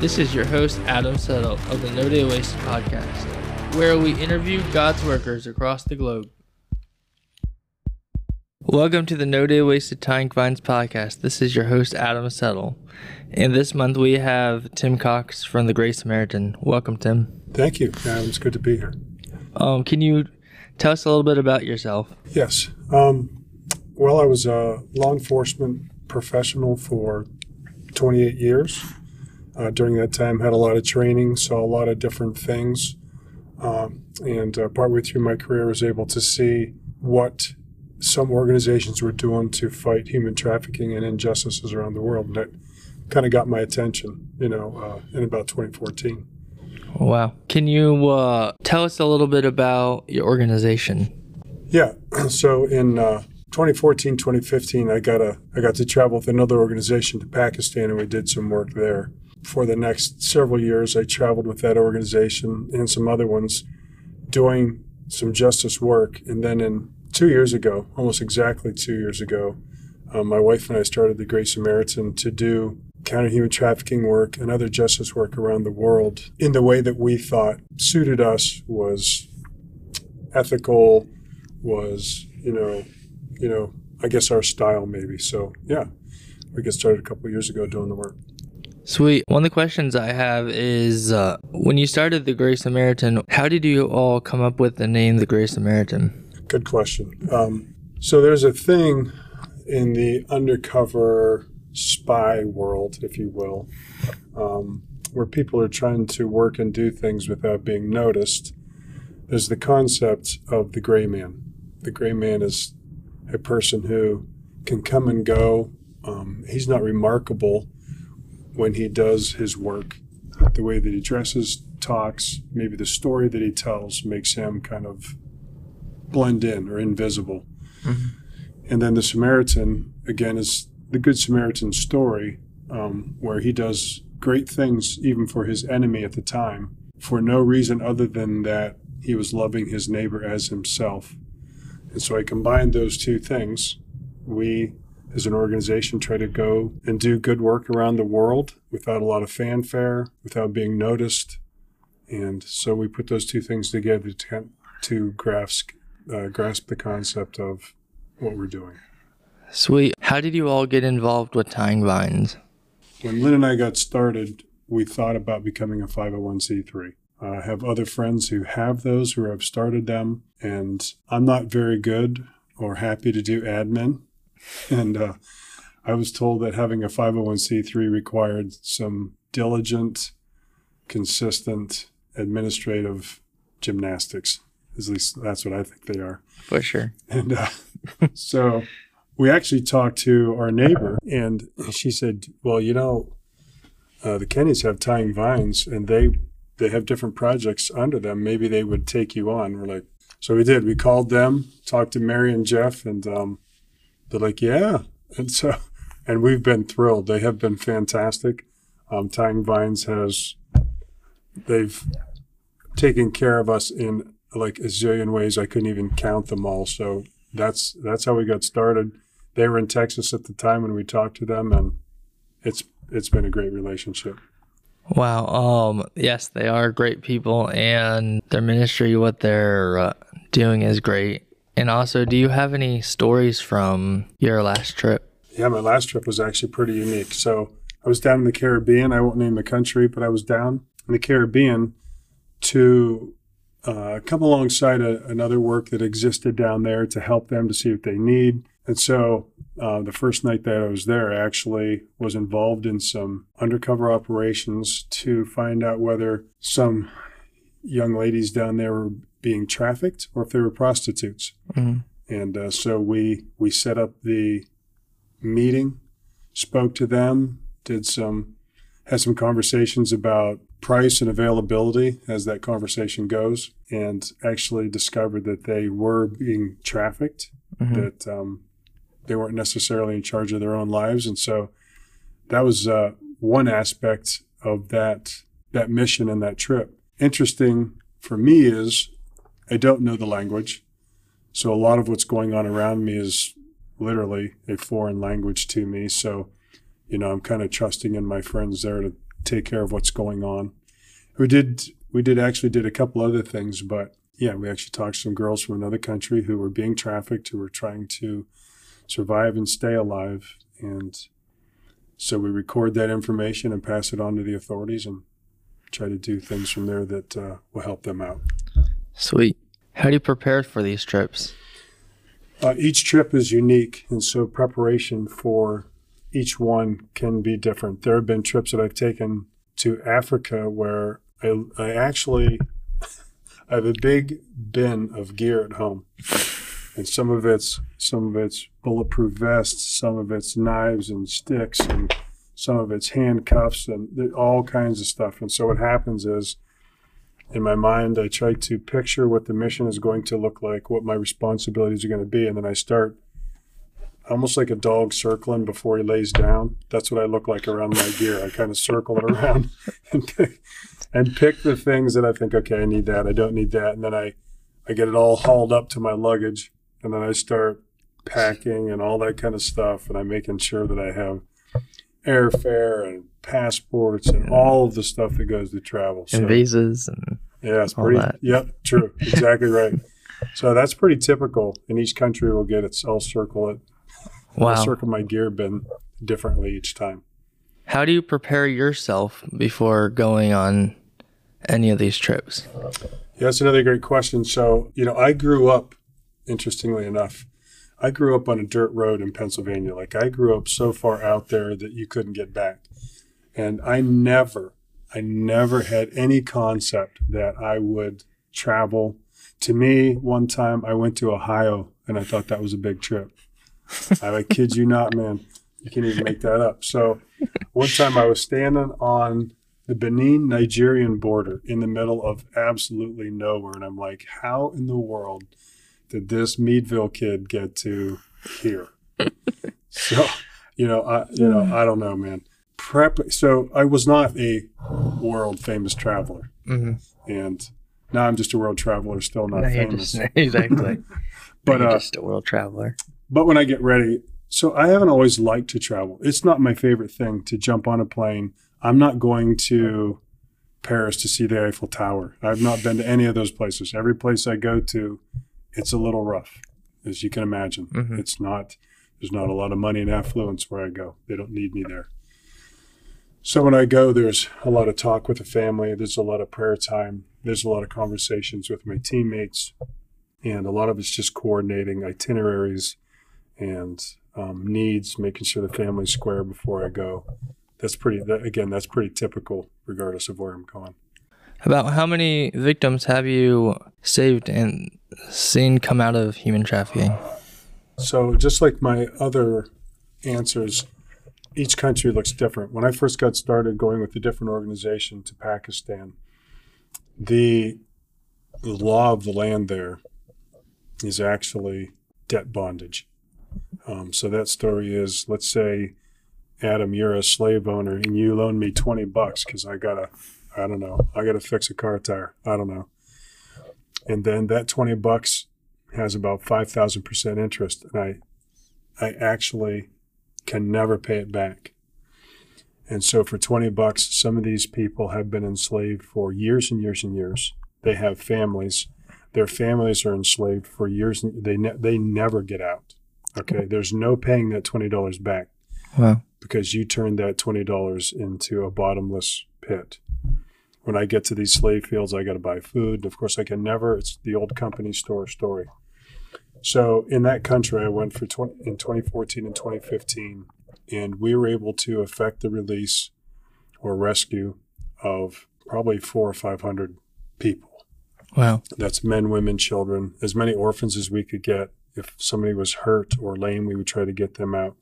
This is your host, Adam Settle of the No Day Wasted podcast, where we interview God's workers across the globe. Welcome to the No Day Wasted Tying Vines podcast. This is your host, Adam Settle. And this month we have Tim Cox from the Gray Samaritan. Welcome, Tim. Thank you. Adam, it's good to be here. Um, can you tell us a little bit about yourself? Yes. Um, well, I was a law enforcement professional for 28 years. Uh, during that time, had a lot of training, saw a lot of different things, um, and uh, partway through my career, was able to see what some organizations were doing to fight human trafficking and injustices around the world. And that kind of got my attention, you know, uh, in about 2014. Wow. Can you uh, tell us a little bit about your organization? Yeah. So in uh, 2014, 2015, I got a I got to travel with another organization to Pakistan, and we did some work there. For the next several years, I traveled with that organization and some other ones, doing some justice work. And then in two years ago, almost exactly two years ago, um, my wife and I started the Gray Samaritan to do counter human trafficking work and other justice work around the world in the way that we thought suited us was ethical, was you know you know, I guess our style maybe. So yeah, we get started a couple years ago doing the work. Sweet. One of the questions I have is uh, when you started the Gray Samaritan, how did you all come up with the name the Gray Samaritan? Good question. Um, so there's a thing in the undercover spy world, if you will, um, where people are trying to work and do things without being noticed. There's the concept of the gray man. The gray man is a person who can come and go. Um, he's not remarkable when he does his work. The way that he dresses, talks, maybe the story that he tells makes him kind of blend in or invisible. Mm-hmm. And then the Samaritan, again, is the Good Samaritan story um, where he does great things even for his enemy at the time for no reason other than that he was loving his neighbor as himself. And so I combined those two things. We, as an organization, try to go and do good work around the world without a lot of fanfare, without being noticed. And so we put those two things together to, to grasp, uh, grasp the concept of what we're doing. Sweet. How did you all get involved with tying vines? When Lynn and I got started, we thought about becoming a 501c3. I have other friends who have those who have started them, and I'm not very good or happy to do admin. And uh, I was told that having a 501c3 required some diligent, consistent administrative gymnastics. At least that's what I think they are. For sure. And uh, so we actually talked to our neighbor, and she said, Well, you know, uh, the Kennys have tying vines, and they they have different projects under them. Maybe they would take you on. We're like, so we did. We called them, talked to Mary and Jeff, and um, they're like, yeah. And so, and we've been thrilled. They have been fantastic. Um, Tying Vines has, they've taken care of us in like a zillion ways. I couldn't even count them all. So that's that's how we got started. They were in Texas at the time when we talked to them, and it's it's been a great relationship. Wow. Um. Yes, they are great people, and their ministry, what they're uh, doing, is great. And also, do you have any stories from your last trip? Yeah, my last trip was actually pretty unique. So I was down in the Caribbean. I won't name the country, but I was down in the Caribbean to uh, come alongside a, another work that existed down there to help them to see what they need. And so uh, the first night that I was there, I actually was involved in some undercover operations to find out whether some young ladies down there were being trafficked or if they were prostitutes. Mm-hmm. And uh, so we we set up the meeting, spoke to them, did some had some conversations about price and availability as that conversation goes, and actually discovered that they were being trafficked. Mm-hmm. That um, they weren't necessarily in charge of their own lives, and so that was uh, one aspect of that that mission and that trip. Interesting for me is I don't know the language, so a lot of what's going on around me is literally a foreign language to me. So, you know, I'm kind of trusting in my friends there to take care of what's going on. We did we did actually did a couple other things, but yeah, we actually talked to some girls from another country who were being trafficked, who were trying to survive and stay alive, and so we record that information and pass it on to the authorities and try to do things from there that uh, will help them out. Sweet. How do you prepare for these trips? Uh, each trip is unique, and so preparation for each one can be different. There have been trips that I've taken to Africa where I, I actually I have a big bin of gear at home, and some of it's some of it's bulletproof vests, some of it's knives and sticks, and some of it's handcuffs, and all kinds of stuff. And so what happens is in my mind, I try to picture what the mission is going to look like, what my responsibilities are going to be, and then I start almost like a dog circling before he lays down. That's what I look like around my gear. I kind of circle it around and pick, and pick the things that I think, okay, I need that, I don't need that, and then I, I get it all hauled up to my luggage, and then I start packing and all that kind of stuff, and I'm making sure that I have airfare and passports and all of the stuff that goes to travel. So, and visas and yeah, it's pretty. That. Yep, true, exactly right. So that's pretty typical. And each country will get its. I'll circle it. Wow. I'll circle my gear bin differently each time. How do you prepare yourself before going on any of these trips? Yeah, that's another great question. So, you know, I grew up, interestingly enough, I grew up on a dirt road in Pennsylvania. Like I grew up so far out there that you couldn't get back. And I never, I never had any concept that I would travel. To me, one time I went to Ohio and I thought that was a big trip. I kid you not, man. You can't even make that up. So one time I was standing on the Benin Nigerian border in the middle of absolutely nowhere. And I'm like, how in the world did this Meadville kid get to here? so, you know, I, you know, I don't know, man prep. So I was not a world famous traveler, mm-hmm. and now I'm just a world traveler, still not no, famous. Just, exactly. but uh, just a world traveler. But when I get ready, so I haven't always liked to travel. It's not my favorite thing to jump on a plane. I'm not going to Paris to see the Eiffel Tower. I've not been to any of those places. Every place I go to, it's a little rough, as you can imagine. Mm-hmm. It's not. There's not a lot of money and affluence where I go. They don't need me there. So when I go, there's a lot of talk with the family. There's a lot of prayer time. There's a lot of conversations with my teammates, and a lot of it's just coordinating itineraries and um, needs, making sure the family's square before I go. That's pretty. That, again, that's pretty typical, regardless of where I'm going. About how many victims have you saved and seen come out of human trafficking? So, just like my other answers, each country looks different. When I first got started going with a different organization to Pakistan, the, law of the land there is actually debt bondage. Um, so that story is let's say, Adam, you're a slave owner and you loan me 20 bucks because I got to, I don't know, I got to fix a car tire. I don't know. And then that 20 bucks has about 5,000% interest. And I, I actually can never pay it back. And so for 20 bucks, some of these people have been enslaved for years and years and years. They have families. Their families are enslaved for years. They, ne- they never get out. Okay. There's no paying that $20 back. Wow. Because you turned that $20 into a bottomless pit. When I get to these slave fields, I got to buy food. Of course, I can never, it's the old company store story. So in that country, I went for 20, in 2014 and 2015, and we were able to effect the release or rescue of probably four or 500 people. Wow. That's men, women, children, as many orphans as we could get. If somebody was hurt or lame, we would try to get them out.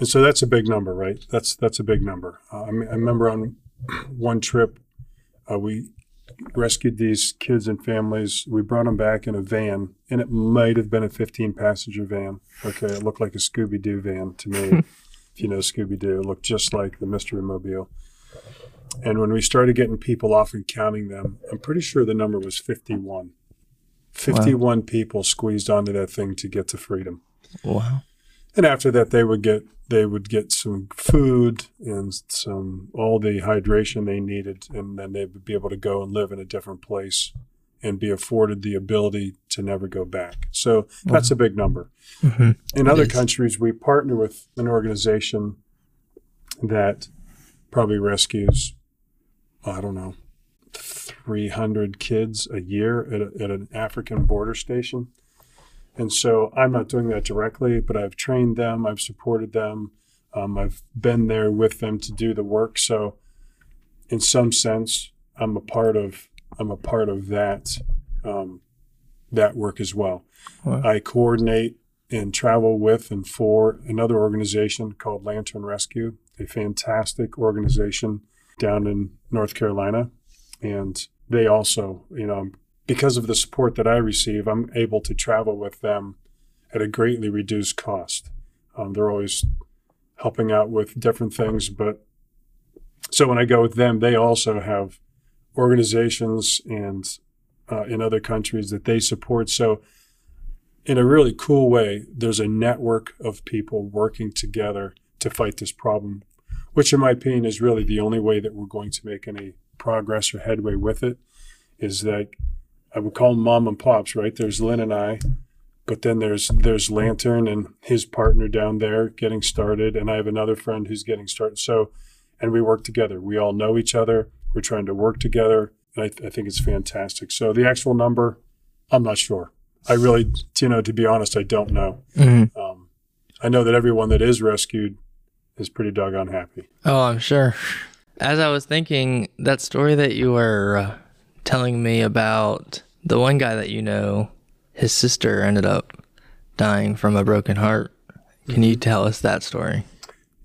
And so that's a big number, right? That's that's a big number. Uh, I, mean, I remember on one trip, uh, we rescued these kids and families. We brought them back in a van, and it might have been a 15 passenger van. Okay, it looked like a Scooby Doo van to me. if you know Scooby Doo, it looked just like the Mystery Mobile. And when we started getting people off and counting them, I'm pretty sure the number was 51. 51 wow. people squeezed onto that thing to get to freedom. Wow. And after that they would get they would get some food and some all the hydration they needed. And then they would be able to go and live in a different place and be afforded the ability to never go back. So that's a big number. Hmm in other countries we partner with an organization that probably rescues i don't know 300 kids a year at, a, at an african border station and so i'm not doing that directly but i've trained them i've supported them um, i've been there with them to do the work so in some sense i'm a part of i'm a part of that um, that work as well Wow. i coordinate and travel with and for another organization called Lantern Rescue, a fantastic organization down in North Carolina. And they also, you know, because of the support that I receive, I'm able to travel with them at a greatly reduced cost. Um, they're always helping out with different things, but so when I go with them, they also have organizations and uh, in other countries that they support. So in a really cool way, there's a network of people working together to fight this problem, which, in my opinion, is really the only way that we're going to make any progress or headway with it. Is that I would call them mom and pops, right? There's Lynn and I, but then there's there's Lantern and his partner down there getting started, and I have another friend who's getting started. So, and we work together. We all know each other. We're trying to work together, and I, th- I think it's fantastic. So the actual number, I'm not sure. I really, you know, to be honest, I don't know. hmm Um, I know that everyone that is rescued is pretty doggone happy. Oh, I'm sure. As I was thinking, that story that you were uh, telling me about the one guy that you know, his sister ended up dying from a broken heart. Can you tell us that story?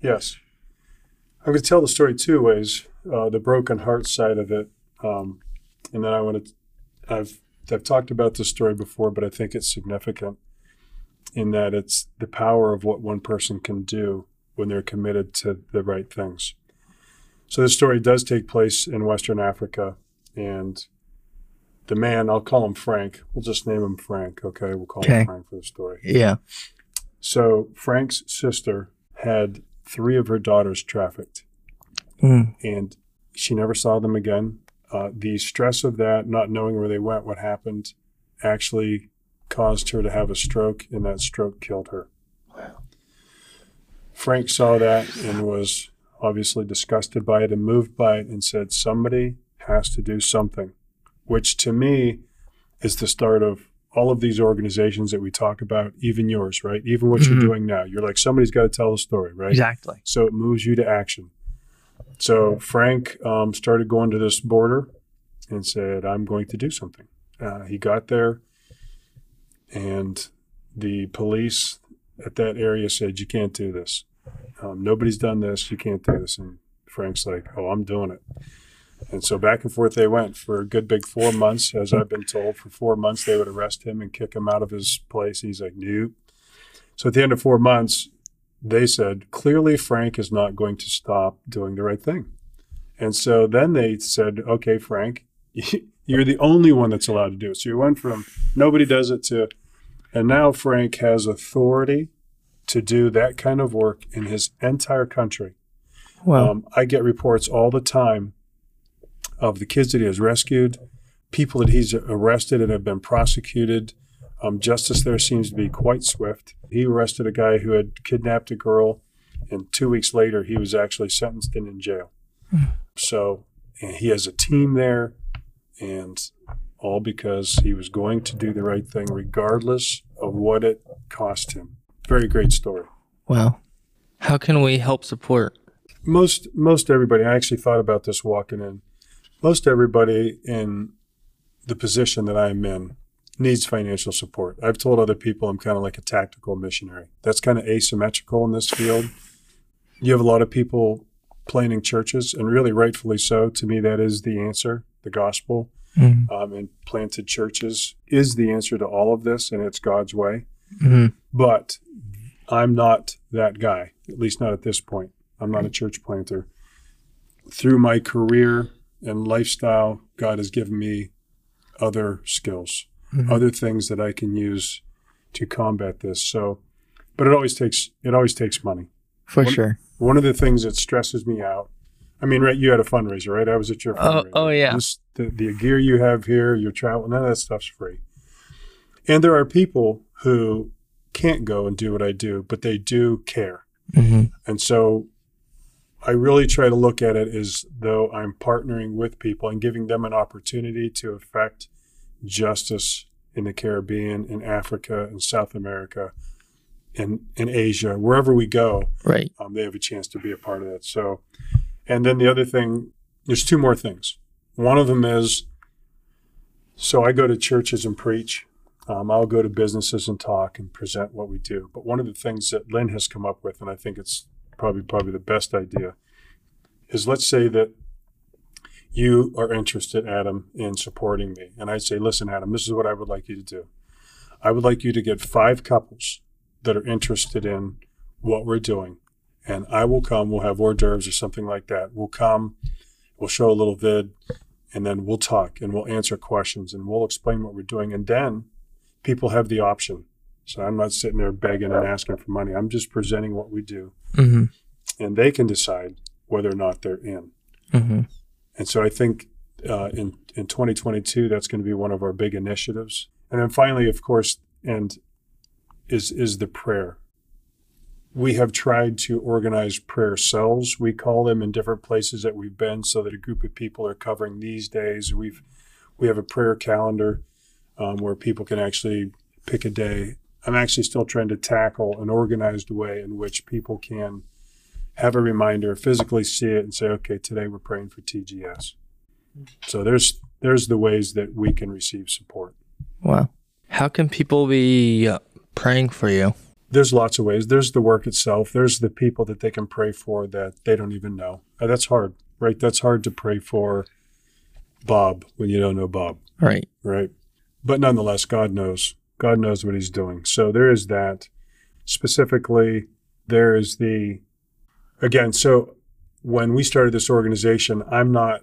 Yes. I'm going to tell the story two ways uh, the broken heart side of it. Um, and then I want to, I've, I've talked about this story before, but I think it's significant in that it's the power of what one person can do when they're committed to the right things. So this story does take place in Western Africa, and the man, I'll call him Frank. We'll just name him Frank, okay? We'll call Okay. him Frank for the story. Yeah. So Frank's sister had three of her daughters trafficked, Mm. and she never saw them again. Uh, the stress of that, not knowing where they went, what happened, actually caused her to have a stroke, and that stroke killed her. Wow. Frank saw that and was obviously disgusted by it and moved by it and said, Somebody has to do something, which to me is the start of all of these organizations that we talk about, even yours, right? Even what Mhm. you're doing now. You're like, somebody's got to tell the story, right? Exactly. So it moves you to action. So Frank um, started going to this border and said, I'm going to do something. Uh, he got there, and the police at that area said, You can't do this. Um, nobody's done this. You can't do this. And Frank's like, Oh, I'm doing it. And so back and forth they went for a good big four months, as I've been told. For four months, they would arrest him and kick him out of his place. He's like, Nope. So at the end of four months, they said, clearly Frank is not going to stop doing the right thing. And so then they said, okay, Frank, you're the only one that's allowed to do it. So you went from nobody does it to, and now Frank has authority to do that kind of work in his entire country. Well, Um, I get reports all the time of the kids that he has rescued, people that he's arrested and have been prosecuted. Um, justice there seems to be quite swift. He arrested a guy who had kidnapped a girl, and two weeks later, he was actually sentenced and in jail. So and he has a team there, and all because he was going to do the right thing, regardless of what it cost him. Very great story. well, how can we help support? most most everybody i actually thought about this walking in most everybody in the position that i'm in needs financial support. I've told other people i'm kind of like a tactical missionary. That's kind of asymmetrical in this field. You have a lot of people planning churches and really rightfully so. To me that is the answer the gospel. Mm. um, and planted churches is the answer to all of this and it's god's way. Hmm but I'm not that guy, at least not at this point. I'm not a church planter. Through my career and lifestyle, God has given me other skills, Mhm. other things that I can use to combat this. So but it always takes it always takes money. For One- sure. One of the things that stresses me out. I mean, right? You had a fundraiser, right? I was at your Oh- fundraiser. oh, yeah. This, the, the gear you have here, your travel, none of that stuff's free. And there are people who can't go and do what I do, but they do care. hmm And so I really try to look at it as though I'm partnering with people and giving them an opportunity to affect justice in the Caribbean, in Africa, in South America, in, in Asia, wherever we go, Right. um, they have a chance to be a part of that. So, and then the other thing, there's two more things. One of them is, so I go to churches and preach. Um, I'll go to businesses and talk and present what we do. But one of the things that Lynn has come up with, and I think it's probably probably the best idea, is let's say that you are interested, Adam, in supporting me, and I say, listen, Adam, this is what I would like you to do. I would like you to get five couples that are interested in what we're doing and I will come. We'll have hors d'oeuvres or something like that. We'll come, we'll show a little vid, and then we'll talk and we'll answer questions and we'll explain what we're doing. And then people have the option. So I'm not sitting there begging and asking for money. I'm just presenting what we do, hmm and they can decide whether or not they're in. hmm And so I think uh, in in 2022 that's going to be one of our big initiatives. And then finally, of course, and is is the prayer. We have tried to organize prayer cells. We call them in different places that we've been, so that a group of people are covering these days. We've we have a prayer calendar um, where people can actually pick a day. I'm actually still trying to tackle an organized way in which people can have a reminder, physically see it, and say, "Okay, today we're praying for TGS." So there's there's the ways that we can receive support. Wow. How can people be uh, praying for you? There's lots of ways. There's the work itself. There's the people that they can pray for that they don't even know. Uh, that's hard, right? That's hard to pray for Bob when you don't know Bob, Right. right? But nonetheless, God knows. God knows what He's doing. So there is that. Specifically, there is the again. So when we started this organization, I'm not.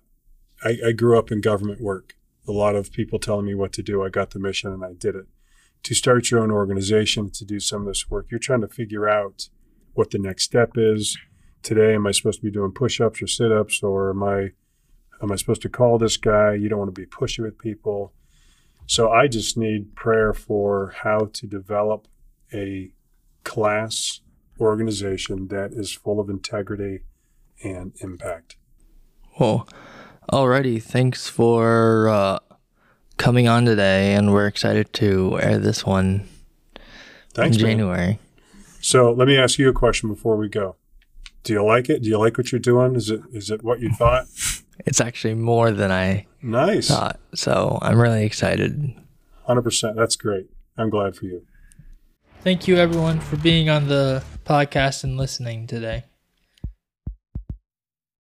I, I grew up in government work. A lot of people telling me what to do. I got the mission and I did it. To start your own organization, to do some of this work, you're trying to figure out what the next step is. Today, am I supposed to be doing push-ups or sit-ups, or am I am I supposed to call this guy? You don't want to be pushy with people. So I just need prayer for how to develop a class organization that is full of integrity and impact. Well, alrighty. Thanks for uh, coming on today, and we're excited to air this one Thanks, in man. January. So let me ask you a question before we go. Do you like it? Do you like what you're doing? Is it is it what you thought? It's actually more than I Nice. thought, so I'm really excited. 100%. That's great. I'm glad for you. Thank you, everyone, for being on the podcast and listening today.